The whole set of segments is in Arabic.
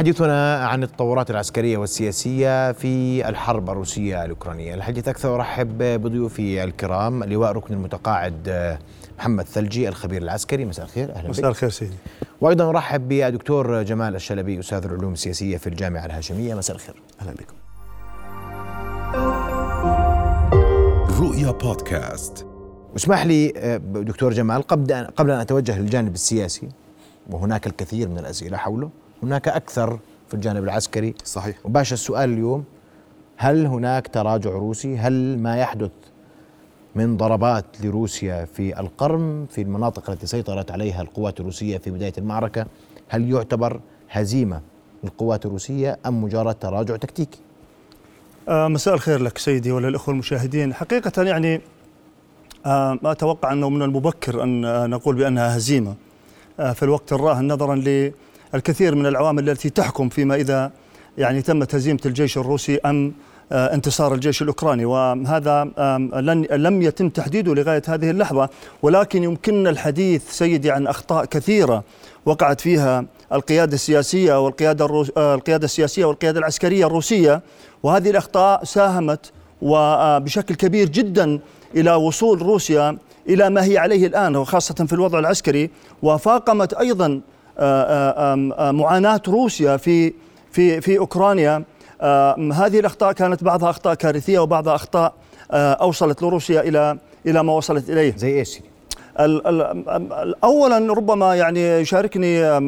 حديثنا عن التطورات العسكرية والسياسية في الحرب الروسية الأوكرانية. الحديث أكثر أرحب بضيوفي الكرام اللواء ركن المتقاعد محمد ثلجي الخبير العسكري. مساء الخير أهلا مساء الخير سيدي. وأيضا أرحب بالدكتور جمال الشلبي أستاذ العلوم السياسية في الجامعة الهاشمية. مساء الخير. أهلا بكم. رؤيا بودكاست. اسمح لي دكتور جمال قبل قبل أن أتوجه للجانب السياسي وهناك الكثير من الأسئلة حوله هناك أكثر في الجانب العسكري. صحيح. وباشا السؤال اليوم هل هناك تراجع روسي؟ هل ما يحدث من ضربات لروسيا في القرم في المناطق التي سيطرت عليها القوات الروسية في بداية المعركة؟ هل يعتبر هزيمة للقوات الروسية أم مجرد تراجع تكتيكي؟ آه مساء الخير لك سيدي وللأخوة المشاهدين. حقيقة يعني آه ما أتوقع أنه من المبكر أن نقول بأنها هزيمة. آه في الوقت الراهن نظرا ل الكثير من العوامل التي تحكم فيما إذا يعني تمت هزيمة الجيش الروسي أم آه، انتصار الجيش الأوكراني. وهذا لن لم يتم تحديده لغاية هذه اللحظة. ولكن يمكننا الحديث سيدي عن أخطاء كثيرة وقعت فيها القيادة السياسية والقيادة الروس آه، القيادة السياسية والقيادة العسكرية الروسية. وهذه الأخطاء ساهمت وبشكل كبير جدا إلى وصول روسيا إلى ما هي عليه الآن وخاصة في الوضع العسكري. وفاقمت أيضا معاناة روسيا في في في أوكرانيا. هذه الأخطاء كانت بعضها أخطاء كارثية وبعضها أخطاء أوصلت لروسيا إلى إلى ما وصلت إليه. زي إيش؟ اولا ربما يعني يشاركني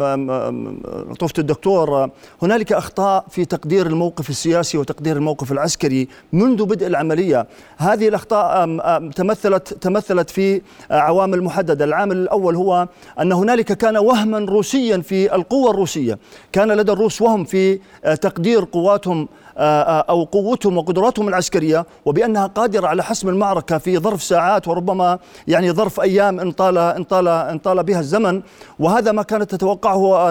لطوفه الدكتور هنالك أخطاء في تقدير الموقف السياسي وتقدير الموقف العسكري منذ بدء العملية. هذه الأخطاء تمثلت تمثلت في عوامل محددة. العامل الأول هو أن هنالك كان وهما روسيا في القوة الروسية. كان لدى الروس وهم في تقدير قواتهم آه، آه، أو قوتهم وقدراتهم العسكرية وبأنها قادرة على حسم المعركة في ظرف ساعات وربما يعني ظرف أيام. إن طال إن طال إن طال بها الزمن. وهذا ما كانت تتوقعه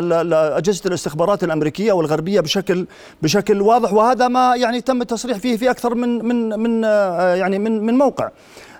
أجهزة الاستخبارات الأمريكية والغربية بشكل بشكل واضح. وهذا ما يعني تم التصريح فيه في أكثر من من من آه، يعني من من موقع.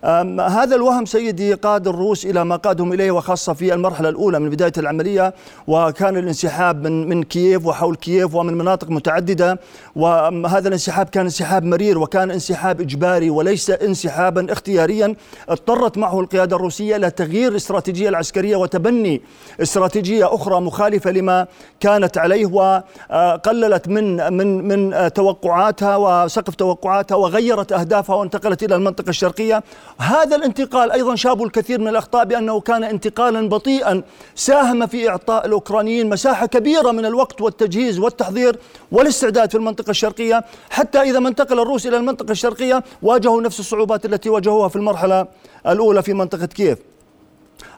هذا الوهم سيدي قاد الروس إلى ما قادهم إليه وخاصة في المرحلة الأولى من بداية العملية وكان الانسحاب من من كييف وحول كييف ومن مناطق متعددة وهذا الانسحاب كان انسحاب مرير وكان انسحاب إجباري وليس انسحابا اختياريا. اضطرت معه القيادة الروسية إلى تغيير الاستراتيجية العسكرية وتبني استراتيجية أخرى مخالفة لما كانت عليه وقللت من من من توقعاتها وسقف توقعاتها وغيرت أهدافها وانتقلت إلى المنطقة الشرقية. هذا الانتقال أيضا شابوا الكثير من الأخطاء بأنه كان انتقالا بطيئا ساهم في إعطاء الأوكرانيين مساحة كبيرة من الوقت والتجهيز والتحضير والاستعداد في المنطقة الشرقية. حتى إذا ما انتقل الروس إلى المنطقة الشرقية واجهوا نفس الصعوبات التي واجهوها في المرحلة الأولى في منطقة كييف.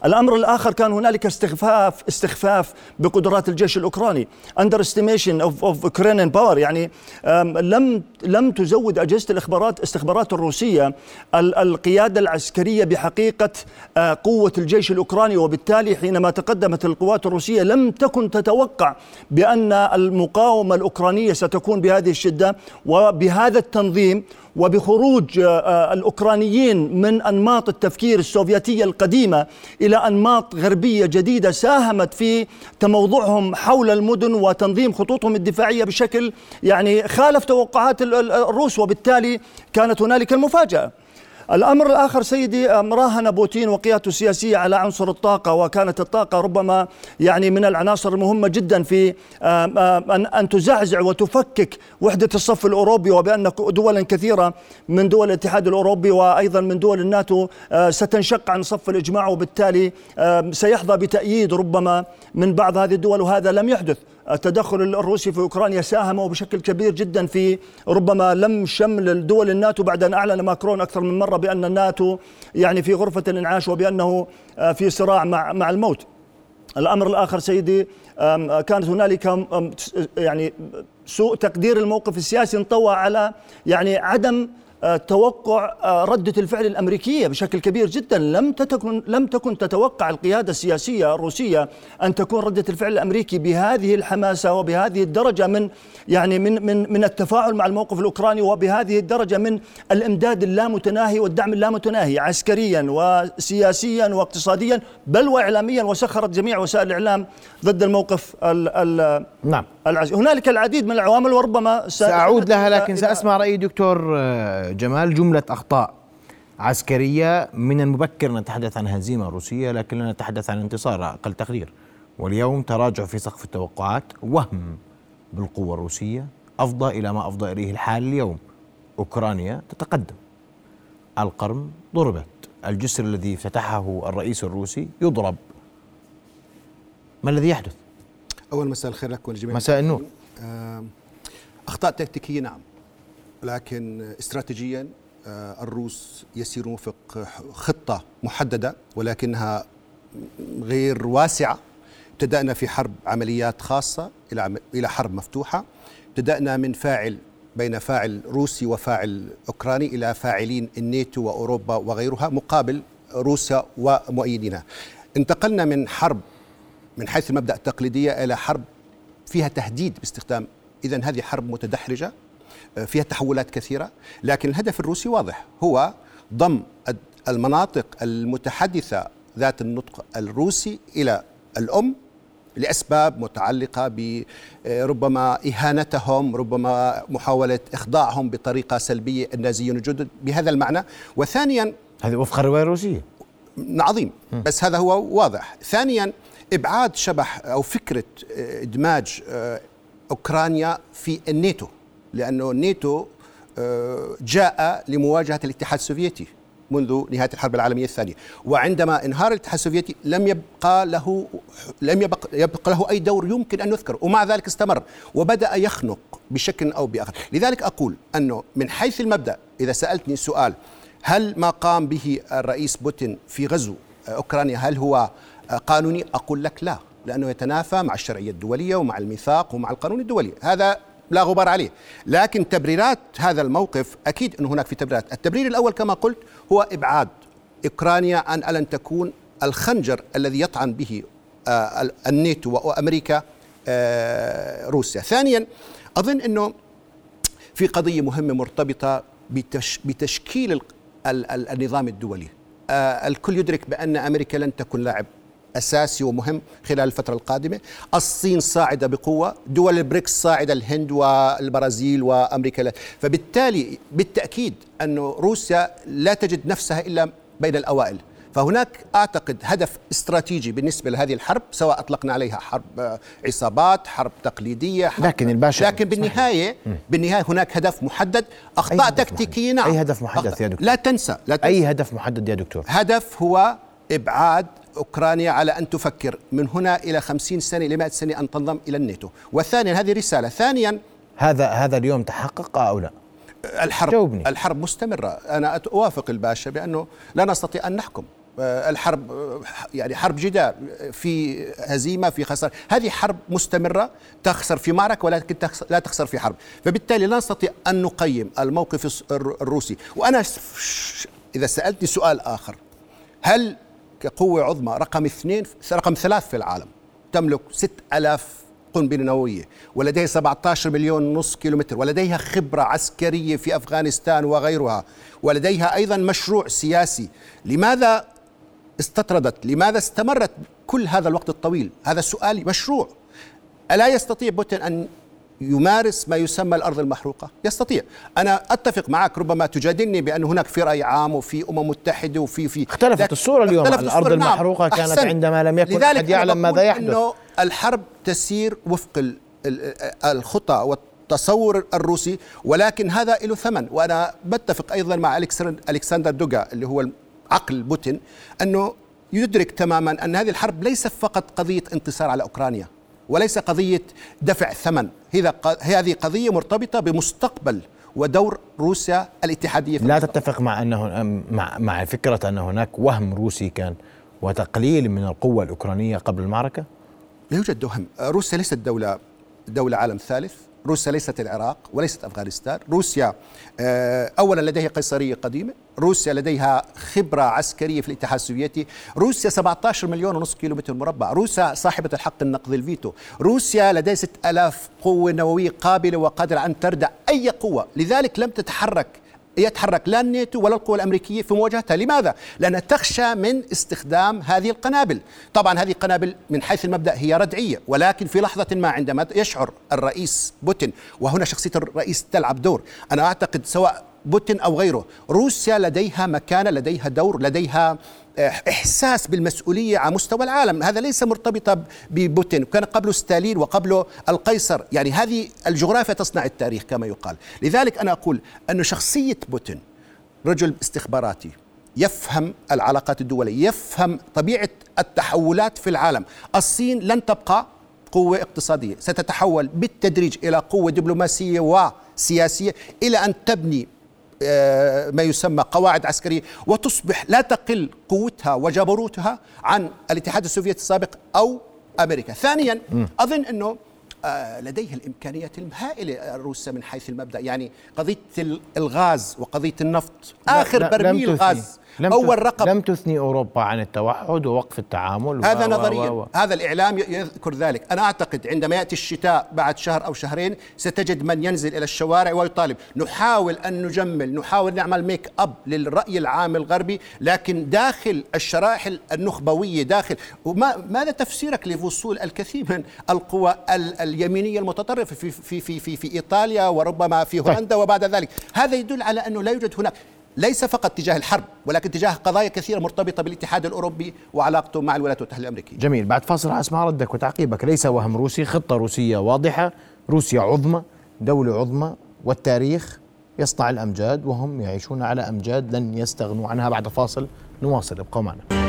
الأمر الآخر كان هنالك استخفاف استخفاف بقدرات الجيش الأوكراني. underestimation of Ukrainian power يعني لم لم تزود أجهزة الاستخبارات استخبارات الروسية القيادة العسكرية بحقيقة آه، قوة الجيش الأوكراني. وبالتالي حينما تقدمت القوات الروسية لم تكن تتوقع بأن المقاومة الأوكرانية ستكون بهذه الشدة. وبهذا التنظيم وبخروج آه، آه، الأوكرانيين من أنماط التفكير السوفيتيه القديمة إلى أنماط غربية جديدة ساهمت في تموضعهم حول المدن وتنظيم خطوطهم الدفاعية بشكل يعني خالف توقعات الروس وبالتالي كانت هنالك المفاجأة. الأمر الآخر سيدي راهن بوتين وقيادته السياسية على عنصر الطاقة وكانت الطاقة ربما يعني من العناصر المهمة جدا في أن تزعزع وتفكك وحدة الصف الأوروبي وبأن دولا كثيرة من دول الاتحاد الأوروبي وأيضا من دول الناتو ستنشق عن صف الإجماع وبالتالي سيحظى بتأييد ربما من بعض هذه الدول وهذا لم يحدث التدخل الروسي في أوكرانيا ساهم بشكل كبير جدا في ربما لم شمل دول الناتو بعد أن أعلن ماكرون أكثر من مرة بأن الناتو يعني في غرفة الإنعاش وبأنه آه، في صراع مع مع الموت. الأمر الآخر سيدي كانت هنالك يعني سوء تقدير الموقف السياسي انطوى على يعني عدم توقع آه، ردة الفعل الأمريكية بشكل كبير جدا. لم تكن لم تكن تتوقع القيادة السياسية الروسية أن تكون ردة الفعل الأمريكي بهذه الحماسة وبهذه الدرجة من يعني من من من التفاعل مع الموقف الأوكراني وبهذه الدرجة من الإمداد اللامتناهي والدعم اللامتناهي عسكريا وسياسيا واقتصاديا بل وإعلاميا وسخرت جميع وسائل الإعلام ضد الموقف ال ال نعم. العز... هنالك العديد من العوامل وربما سأعود لها لكن سأسمع رأي دكتور آه، جمال جملة أخطاء عسكرية. من المبكر نتحدث عن هزيمة روسية لكننا نتحدث عن انتصار أقل تقدير. واليوم تراجع في سقف التوقعات وهم بالقوة الروسية أفضى إلى ما أفضى إليه الحال اليوم. أوكرانيا تتقدم. القرم ضربت. الجسر الذي افتتحه الرئيس الروسي يضرب. ما الذي يحدث؟ أول مساء الخير لك ولجميع مساء النور. أخطاء تكتيكية نعم. لكن استراتيجيا آه، الروس يسيرون وفق خطة محددة ولكنها غير واسعة. ابتدأنا في حرب عمليات خاصة إلى إلى حرب مفتوحة. ابتدأنا من فاعل بين فاعل روسي وفاعل أوكراني إلى فاعلين الناتو وأوروبا وغيرها مقابل روسيا ومؤيدينها. انتقلنا من حرب من حيث المبدأ التقليدية إلى حرب فيها تهديد باستخدام إذا هذه حرب متدحرجة آه، فيها تحولات كثيرة لكن الهدف الروسي واضح هو ضم المناطق المتحدثة ذات النطق الروسي إلى الأم لأسباب متعلقة بربما آه، إهانتهم ربما محاولة إخضاعهم بطريقة سلبية النازيين الجدد بهذا المعنى. وثانيا هذه وفق الرواية الروسية. عظيم بس هذا هو واضح. ثانيا إبعاد شبح أو فكرة آه، إدماج آه، أوكرانيا في الناتو لأنه الناتو جاء لمواجهة الاتحاد السوفيتي منذ نهاية الحرب العالمية الثانية. وعندما انهار الاتحاد السوفيتي لم يبقى له لم يبقى, يبقى له أي دور يمكن أن يذكر ومع ذلك استمر وبدأ يخنق بشكل أو بآخر. لذلك أقول أنه من حيث المبدأ إذا سألتني سؤال هل ما قام به الرئيس بوتين في غزو أوكرانيا هل هو قانوني أقول لك لا لأنه يتنافى مع الشرعية الدولية ومع الميثاق ومع القانون الدولي. هذا لا غبار عليه. لكن تبريرات هذا الموقف أكيد أن هناك في تبريرات. التبرير الأول كما قلت هو إبعاد أوكرانيا عن أن تكون الخنجر الذي يطعن به آه، الناتو وأمريكا آه، روسيا. ثانيا أظن أنه في قضية مهمة مرتبطة بتشكيل النظام الدولي. آه، الكل يدرك بأن أمريكا لن تكون لاعب أساسي ومهم خلال الفترة القادمة. الصين صاعدة بقوة دول البريكس صاعدة الهند والبرازيل وأمريكا. فبالتالي بالتأكيد انه روسيا لا تجد نفسها إلا بين الأوائل. فهناك أعتقد هدف استراتيجي بالنسبة لهذه الحرب سواء أطلقنا عليها حرب عصابات حرب تقليدية حرب لكن الباشا لكن بالنهاية بالنهاية هناك هدف محدد. أخطاء تكتيكية نعم. أي هدف محدد يا دكتور؟ لا تنسى لا تنسى. اي هدف محدد يا دكتور؟ هدف هو إبعاد أوكرانيا على أن تفكر من هنا إلى خمسين سنة إلى مائة سنة أن تنضم إلى الناتو. وثانيا هذه رسالة. ثانيا هذا هذا اليوم تحقق أو لا؟ الحرب جاوبني. الحرب مستمرة. أنا أوافق الباشا بأنه لا نستطيع أن نحكم. آه، الحرب آه، يعني حرب جدار في هزيمة في خسارة. هذه حرب مستمرة تخسر في معركه ولكن لا تخسر في حرب. فبالتالي لا نستطيع أن نقيم الموقف الروسي. وأنا إذا سألتني سؤال آخر هل كقوة عظمى رقم اثنين رقم ثلاث في العالم. تملك ست ألاف قنبلة نووية ولديها 17 مليون نصف كيلومتر ولديها خبرة عسكرية في أفغانستان وغيرها ولديها أيضا مشروع سياسي. لماذا استطردت؟ لماذا استمرت كل هذا الوقت الطويل؟ هذا سؤال مشروع. ألا يستطيع بوتين أن يمارس ما يسمى الأرض المحروقة يستطيع أنا أتفق معك ربما تجادلني بأن هناك في رأي عام وفي أمم متحدة وفي في اختلفت الصورة اليوم اختلفت الأرض الصورة نعم. المحروقة نعم. كانت أحسن. عندما لم يكن أحد يعلم ماذا يحدث إنه الحرب تسير وفق الخطى والتصور الروسي ولكن هذا له ثمن وأنا بتفق أيضا مع الكسندر دوغين اللي هو عقل بوتين أنه يدرك تماما أن هذه الحرب ليست فقط قضية انتصار على أوكرانيا وليس قضية دفع ثمن. هذه قضية مرتبطة بمستقبل ودور روسيا الاتحادية في لا تتفق مع أنه مع مع فكرة أن هناك وهم روسي كان وتقليل من القوة الأوكرانية قبل المعركة؟ لا يوجد وهم، روسيا ليست دولة دولة عالم ثالث، روسيا ليست العراق وليست أفغانستان، روسيا آه، اولا لديها قيصرية قديمة، روسيا لديها خبرة عسكرية في الاتحاد السوفيتي، روسيا 17 مليون ونصف كيلومتر مربع، روسيا صاحبة الحق النقض الفيتو، روسيا لديها 6000 قوة نووية قابلة وقادرة أن تردع أي قوة، لذلك لم تتحرك يتحرك لا الناتو ولا القوى الأمريكية في مواجهتها، لماذا؟ لانها تخشى من استخدام هذه القنابل، طبعا هذه القنابل من حيث المبدأ هي ردعية، ولكن في لحظة ما عندما يشعر الرئيس بوتين وهنا شخصية الرئيس تلعب دور، أنا أعتقد سواء بوتين أو غيره، روسيا لديها مكانه، لديها دور، لديها إحساس بالمسؤولية على مستوى العالم. هذا ليس مرتبطا ببوتين. كان قبله ستالين وقبله القيصر. يعني هذه الجغرافيا تصنع التاريخ كما يقال. لذلك أنا أقول أن شخصية بوتين رجل استخباراتي يفهم العلاقات الدولية يفهم طبيعة التحولات في العالم. الصين لن تبقى قوة اقتصادية. ستتحول بالتدريج إلى قوة دبلوماسية وسياسية إلى أن تبني آه، ما يسمى قواعد عسكرية. وتصبح لا تقل قوتها وجبروتها عن الاتحاد السوفيتي السابق أو أمريكا. ثانيا أظن أنه آه، لديها الإمكانيات الهائلة روسيا من حيث المبدأ. يعني قضية الغاز وقضية النفط. آخر برميل غاز. لم أول رقم لم تثني أوروبا عن التوحد ووقف التعامل هذا نظريا و... هذا الإعلام يذكر ذلك. أنا أعتقد عندما يأتي الشتاء بعد شهر أو شهرين ستجد من ينزل إلى الشوارع ويطالب. نحاول أن نجمل نحاول نعمل ميك اب للرأي العام الغربي لكن داخل الشرائح النخبوية داخل وما ماذا تفسيرك لوصول الكثير من القوى اليمينية المتطرفة في في في في, في إيطاليا وربما في طيب. هولندا وبعد ذلك؟ هذا يدل على أنه لا يوجد هناك ليس فقط تجاه الحرب ولكن تجاه قضايا كثيرة مرتبطة بالاتحاد الأوروبي وعلاقته مع الولايات المتحدة الأمريكية. جميل. بعد فاصل أسمع ردك وتعقيبك. ليس وهم روسي خطة روسية واضحة. روسيا عظمى دولة عظمى والتاريخ يصنع الأمجاد وهم يعيشون على أمجاد لن يستغنوا عنها. بعد فاصل نواصل. ابقوا معنا.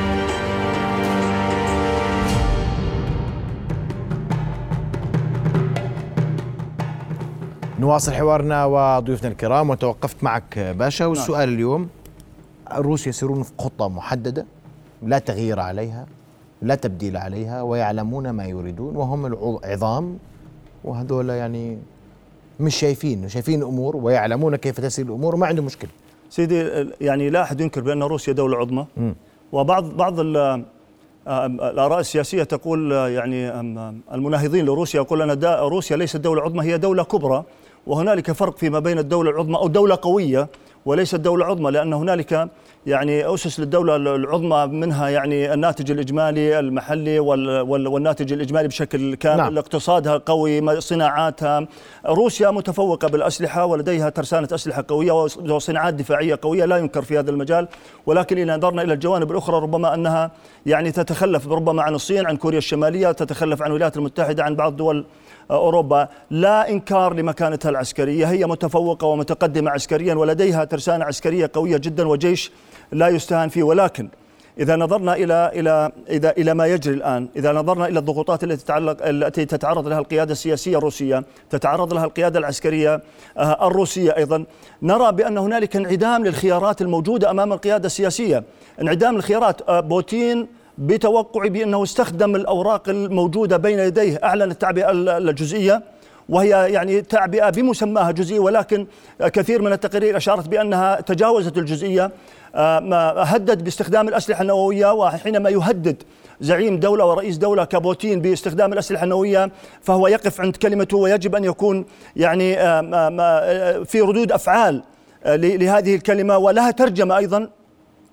نواصل حوارنا وضيوفنا الكرام وتوقفت معك باشا. نعم. والسؤال اليوم الروس يسيرون في خطة محددة لا تغيير عليها لا تبديل عليها ويعلمون ما يريدون وهم العظام وهذول يعني مش شايفين شايفين الأمور ويعلمون كيف تسير الأمور وما عندهم مشكلة. سيدي يعني لا أحد ينكر بأن روسيا دولة عظمى. وبعض بعض الآراء السياسية تقول يعني المناهضين لروسيا يقول ان روسيا ليست دولة عظمى هي دولة كبرى. وهنالك فرق فيما بين الدولة العظمى أو دولة قوية وليست دولة عظمى لأن هنالك يعني أسس للدولة العظمى منها يعني الناتج الإجمالي المحلي والناتج الإجمالي بشكل كامل نعم. اقتصادها قوي صناعاتها روسيا متفوقة بالأسلحة ولديها ترسانة أسلحة قوية وصناعات دفاعية قوية لا ينكر في هذا المجال ولكن إذا نظرنا إلى الجوانب الأخرى ربما أنها يعني تتخلف ربما عن الصين عن كوريا الشمالية تتخلف عن الولايات المتحدة عن بعض دول أوروبا لا إنكار لمكانتها العسكرية. هي متفوقة ومتقدمة عسكريا ولديها ترسانة عسكرية قوية جدا وجيش لا يستهان فيه. ولكن إذا نظرنا إلى إلى إذا إلى ما يجري الآن، إذا نظرنا إلى الضغوطات التي تتعلق التي تتعرض لها القيادة السياسية الروسية، تتعرض لها القيادة العسكرية آه، الروسية أيضا، نرى بأن هنالك انعدام للخيارات الموجودة أمام القيادة السياسية، انعدام الخيارات. آه، بوتين بتوقعي بأنه استخدم الأوراق الموجودة بين يديه أعلن التعبئة الجزئية وهي يعني تعبئة بمسماها جزئية ولكن كثير من التقارير أشارت بأنها تجاوزت الجزئية. آه، هدد باستخدام الأسلحة النووية وحينما يهدد زعيم دولة ورئيس دولة كبوتين باستخدام الأسلحة النووية فهو يقف عند كلمته ويجب أن يكون يعني آه، في ردود أفعال آه، لهذه الكلمة ولها ترجمة أيضا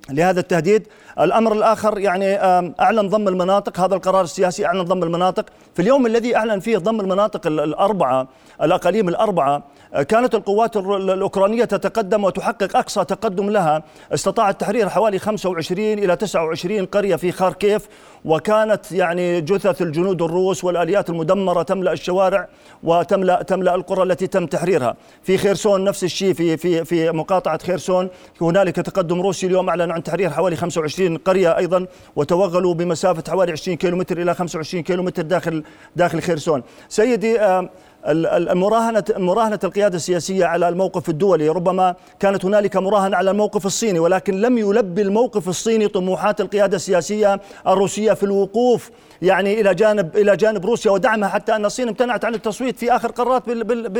لهذا التهديد. الأمر الآخر يعني أعلن ضم المناطق. هذا القرار السياسي أعلن ضم المناطق. في اليوم الذي أعلن فيه ضم المناطق الأربعة الأقاليم الأربعة كانت القوات الأوكرانية تتقدم وتحقق أقصى تقدم لها. استطاعت تحرير حوالي 25 إلى 29 قرية في خاركيف وكانت يعني جثث الجنود الروس والآليات المدمرة تملأ الشوارع وتملأ تملأ القرى التي تم تحريرها. في خيرسون نفس الشيء في في في مقاطعة خيرسون هنالك تقدم روسي اليوم أعلن عن تحرير حوالي 25 قرية أيضا وتوغلوا بمسافة حوالي 20 كيلومتر إلى 25 كيلومتر داخل داخل خيرسون. سيدي المراهنة مراهنة القيادة السياسية على الموقف الدولي ربما كانت هنالك مراهنة على الموقف الصيني ولكن لم يلبي الموقف الصيني طموحات القيادة السياسية الروسية في الوقوف يعني إلى جانب إلى جانب روسيا ودعمها حتى أن الصين امتنعت عن التصويت في آخر قرارات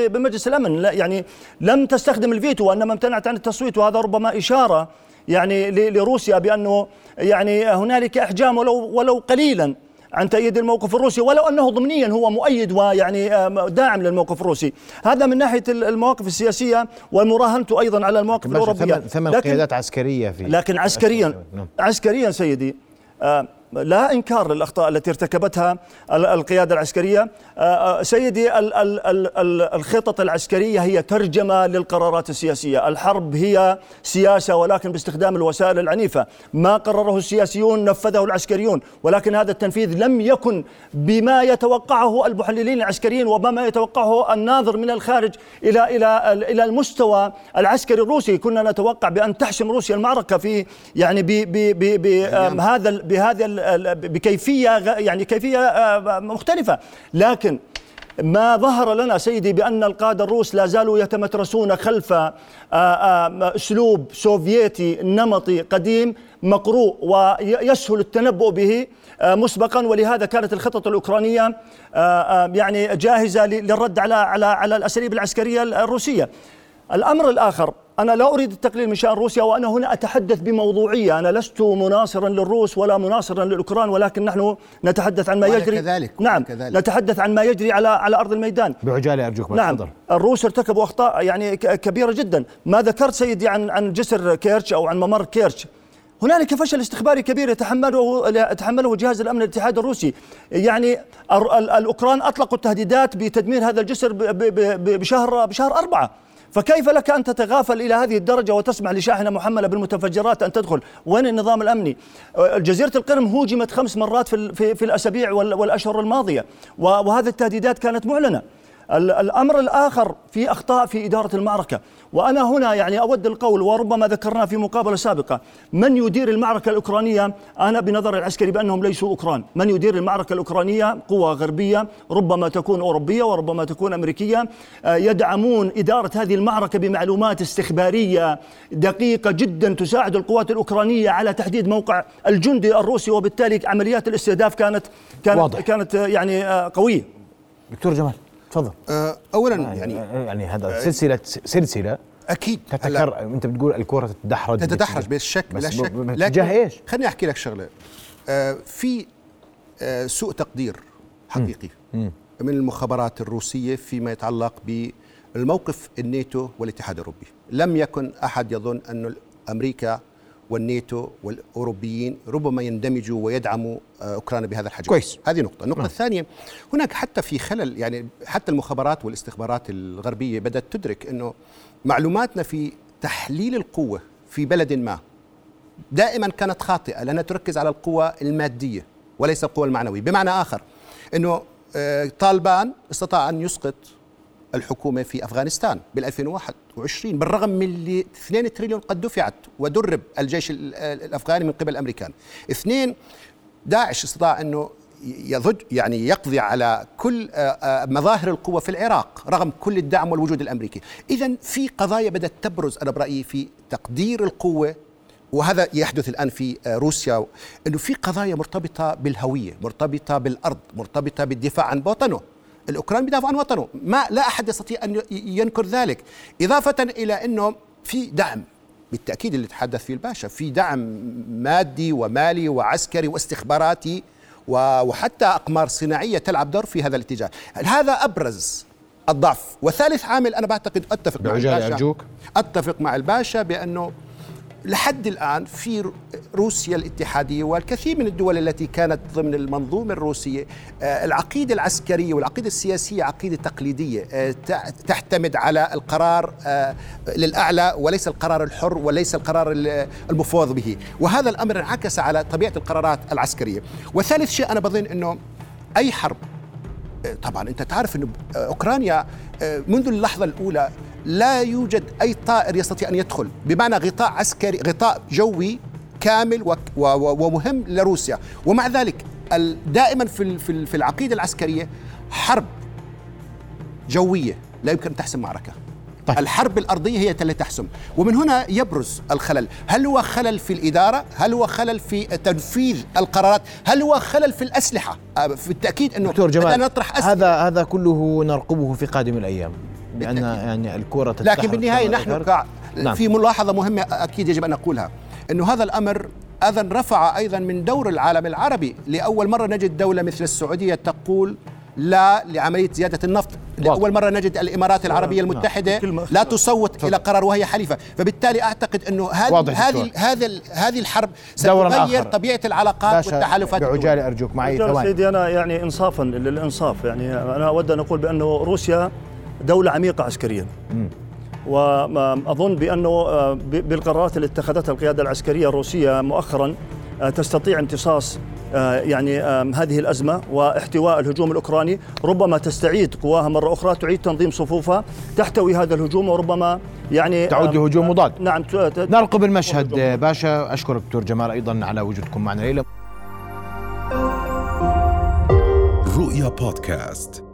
بمجلس الأمن. يعني لم تستخدم الفيتو وإنما امتنعت عن التصويت وهذا ربما إشارة يعني لروسيا بأنه يعني هنالك إحجام ولو ولو قليلا عن تأييد الموقف الروسي ولو أنه ضمنيا هو مؤيد ويعني داعم للموقف الروسي. هذا من ناحية المواقف السياسية ومراهنته أيضا على المواقف الأوروبية. ثمان قيادات عسكرية في لكن عسكريا نعم. عسكريا سيدي آه لا إنكار للأخطاء التي ارتكبتها القيادة العسكرية. آه، آه، سيدي الخطط العسكرية هي ترجمة للقرارات السياسية. الحرب هي سياسة ولكن باستخدام الوسائل العنيفة. ما قرره السياسيون نفذه العسكريون ولكن هذا التنفيذ لم يكن بما يتوقعه المحللين العسكريين وبما يتوقعه الناظر من الخارج إلى إلى إلى المستوى العسكري الروسي. كنا نتوقع بأن تحسم روسيا المعركة في يعني بهذا بهذا بكيفية يعني كيفية آه، مختلفة لكن ما ظهر لنا سيدي بأن القادة الروس لا زالوا يتمترسون خلف آه، آه، أسلوب سوفيتي نمطي قديم مقروء ويسهل التنبؤ به مسبقا ولهذا كانت الخطط الأوكرانية يعني جاهزة للرد على على على الأساليب العسكرية الروسية. الأمر الآخر أنا لا أريد التقليل من شأن روسيا وأنا هنا أتحدث بموضوعية. أنا لست مناصرا للروس ولا مناصرا للأوكران ولكن نحن نتحدث عن ما يجري كذلك نعم كذلك. نتحدث عن ما يجري على على أرض الميدان. بعجالة أرجوك نعم تفضل. الروس ارتكبوا أخطاء يعني كبيرة جدا. ما ذكرت سيدي عن عن جسر كيرش أو عن ممر كيرش هنالك فشل استخباري كبير يتحمله يتحمله جهاز الأمن الاتحاد الروسي. يعني الأوكران أطلقوا التهديدات بتدمير هذا الجسر بشهر بشهر أربعة. فكيف لك أن تتغافل إلى هذه الدرجة وتسمح لشاحنة محملة بالمتفجرات أن تدخل؟ وين النظام الأمني؟ جزيرة القرم هوجمت خمس مرات في, في, في الأسابيع والأشهر الماضية وهذه التهديدات كانت معلنة. الأمر الآخر في أخطاء في إدارة المعركة. وأنا هنا يعني أود القول وربما ذكرناه في مقابلة سابقة من يدير المعركة الأوكرانية؟ أنا بنظر العسكري بأنهم ليسوا أوكران. من يدير المعركة الأوكرانية؟ قوى غربية ربما تكون أوروبية وربما تكون أمريكية. آه، يدعمون إدارة هذه المعركة بمعلومات استخبارية دقيقة جدا تساعد القوات الأوكرانية على تحديد موقع الجندي الروسي وبالتالي عمليات الاستهداف كانت كانت واضح. كانت يعني آه، قوية. دكتور جمال. تفضل. أه اولا يعني يعني هذا سلسلة سلسلة أكيد. تتكرر أنت بتقول الكرة تتدحرج تتدحرج بلا شك. بلا شك لكن إيش؟ خليني أحكي لك شغلة. آه في آه سوء تقدير حقيقي م. من المخابرات الروسية فيما يتعلق بالموقف الناتو والاتحاد الأوروبي. لم يكن أحد يظن أن أمريكا والناتو والأوروبيين ربما يندمجوا ويدعموا آه، أوكرانيا بهذا الحجم. كويس. هذه نقطة. النقطة نعم. الثانية هناك حتى في خلل يعني حتى المخابرات والاستخبارات الغربية بدأت تدرك إنه معلوماتنا في تحليل القوة في بلد ما دائما كانت خاطئة لأنها تركز على القوى المادية وليس القوى المعنوية. بمعنى آخر إنه آه، طالبان استطاع أن يسقط الحكومة في أفغانستان بال 2021 بالرغم من اللي 2 تريليون قد دفعت ودرب الجيش الأفغاني من قبل الأمريكان. اثنين داعش استطاع أنه يضج يعني يقضي على كل آه، آه، مظاهر القوة في العراق رغم كل الدعم والوجود الأمريكي. إذا في قضايا بدأت تبرز أنا برأيي في تقدير القوة وهذا يحدث الآن في آه، روسيا أنه في قضايا مرتبطة بالهوية مرتبطة بالأرض مرتبطة بالدفاع عن وطنه الأوكران بيدافع عن وطنه. ما لا أحد يستطيع أن ينكر ذلك. إضافة إلى أنه في دعم بالتأكيد اللي تحدث فيه الباشا في دعم مادي ومالي وعسكري واستخباراتي وحتى أقمار صناعية تلعب دور في هذا الاتجاه. هذا أبرز الضعف. وثالث عامل أنا بعتقد أتفق مع الباشا أرجوك. أتفق مع الباشا بأنه لحد الآن في روسيا الاتحادية والكثير من الدول التي كانت ضمن المنظومة الروسية آه، العقيدة العسكرية والعقيدة السياسية عقيدة تقليدية آه، تعتمد على القرار آه، للأعلى وليس القرار الحر وليس القرار المفوض به. وهذا الأمر انعكس على طبيعة القرارات العسكرية. وثالث شيء أنا بظن أنه أي حرب طبعا أنت تعرف إنه أوكرانيا منذ اللحظة الأولى لا يوجد أي طائر يستطيع أن يدخل. بمعنى غطاء عسكري غطاء جوي كامل ومهم لروسيا. ومع ذلك دائما في في العقيدة العسكرية حرب جوية لا يمكن أن تحسم معركة. طيب. الحرب الأرضية هي التي تحسم. ومن هنا يبرز الخلل. هل هو خلل في الإدارة؟ هل هو خلل في تنفيذ القرارات؟ هل هو خلل في الأسلحة؟ آه، في التأكيد أنه دكتور جمال نطرح أسلحة. هذا هذا كله نرقبه في قادم الأيام. لأن يعني الكرة لكن بالنهاية نحن نعم. في ملاحظة مهمة أكيد يجب أن نقولها أنه هذا الأمر اذن رفع أيضا من دور العالم العربي. لأول مرة نجد دولة مثل السعودية تقول لا لعملية زيادة النفط. لأول مرة نجد الإمارات العربية نعم. المتحده لا تصوت إلى قرار وهي حليفة. فبالتالي أعتقد إنه هذه هذه هذه هذه الحرب ستغير طبيعة العلاقات والتحالفات بعجالة أرجوك. معي ثواني. سيدي أنا يعني انصافا للإنصاف. يعني أنا أود أن أقول بأنه روسيا دولة عميقة عسكريا. واظن بأنه آه، بالقرارات اللي اتخذتها القيادة العسكرية الروسية مؤخرا آه، تستطيع امتصاص آه، يعني هذه الأزمة واحتواء الهجوم الأوكراني. ربما تستعيد قواها مرة أخرى تعيد تنظيم صفوفها تحتوي هذا الهجوم وربما يعني تعود لهجوم مضاد. نعم نرقب المشهد باشا. أشكرك دكتور جمال أيضا على وجودكم معنا ليله رؤيا بودكاست.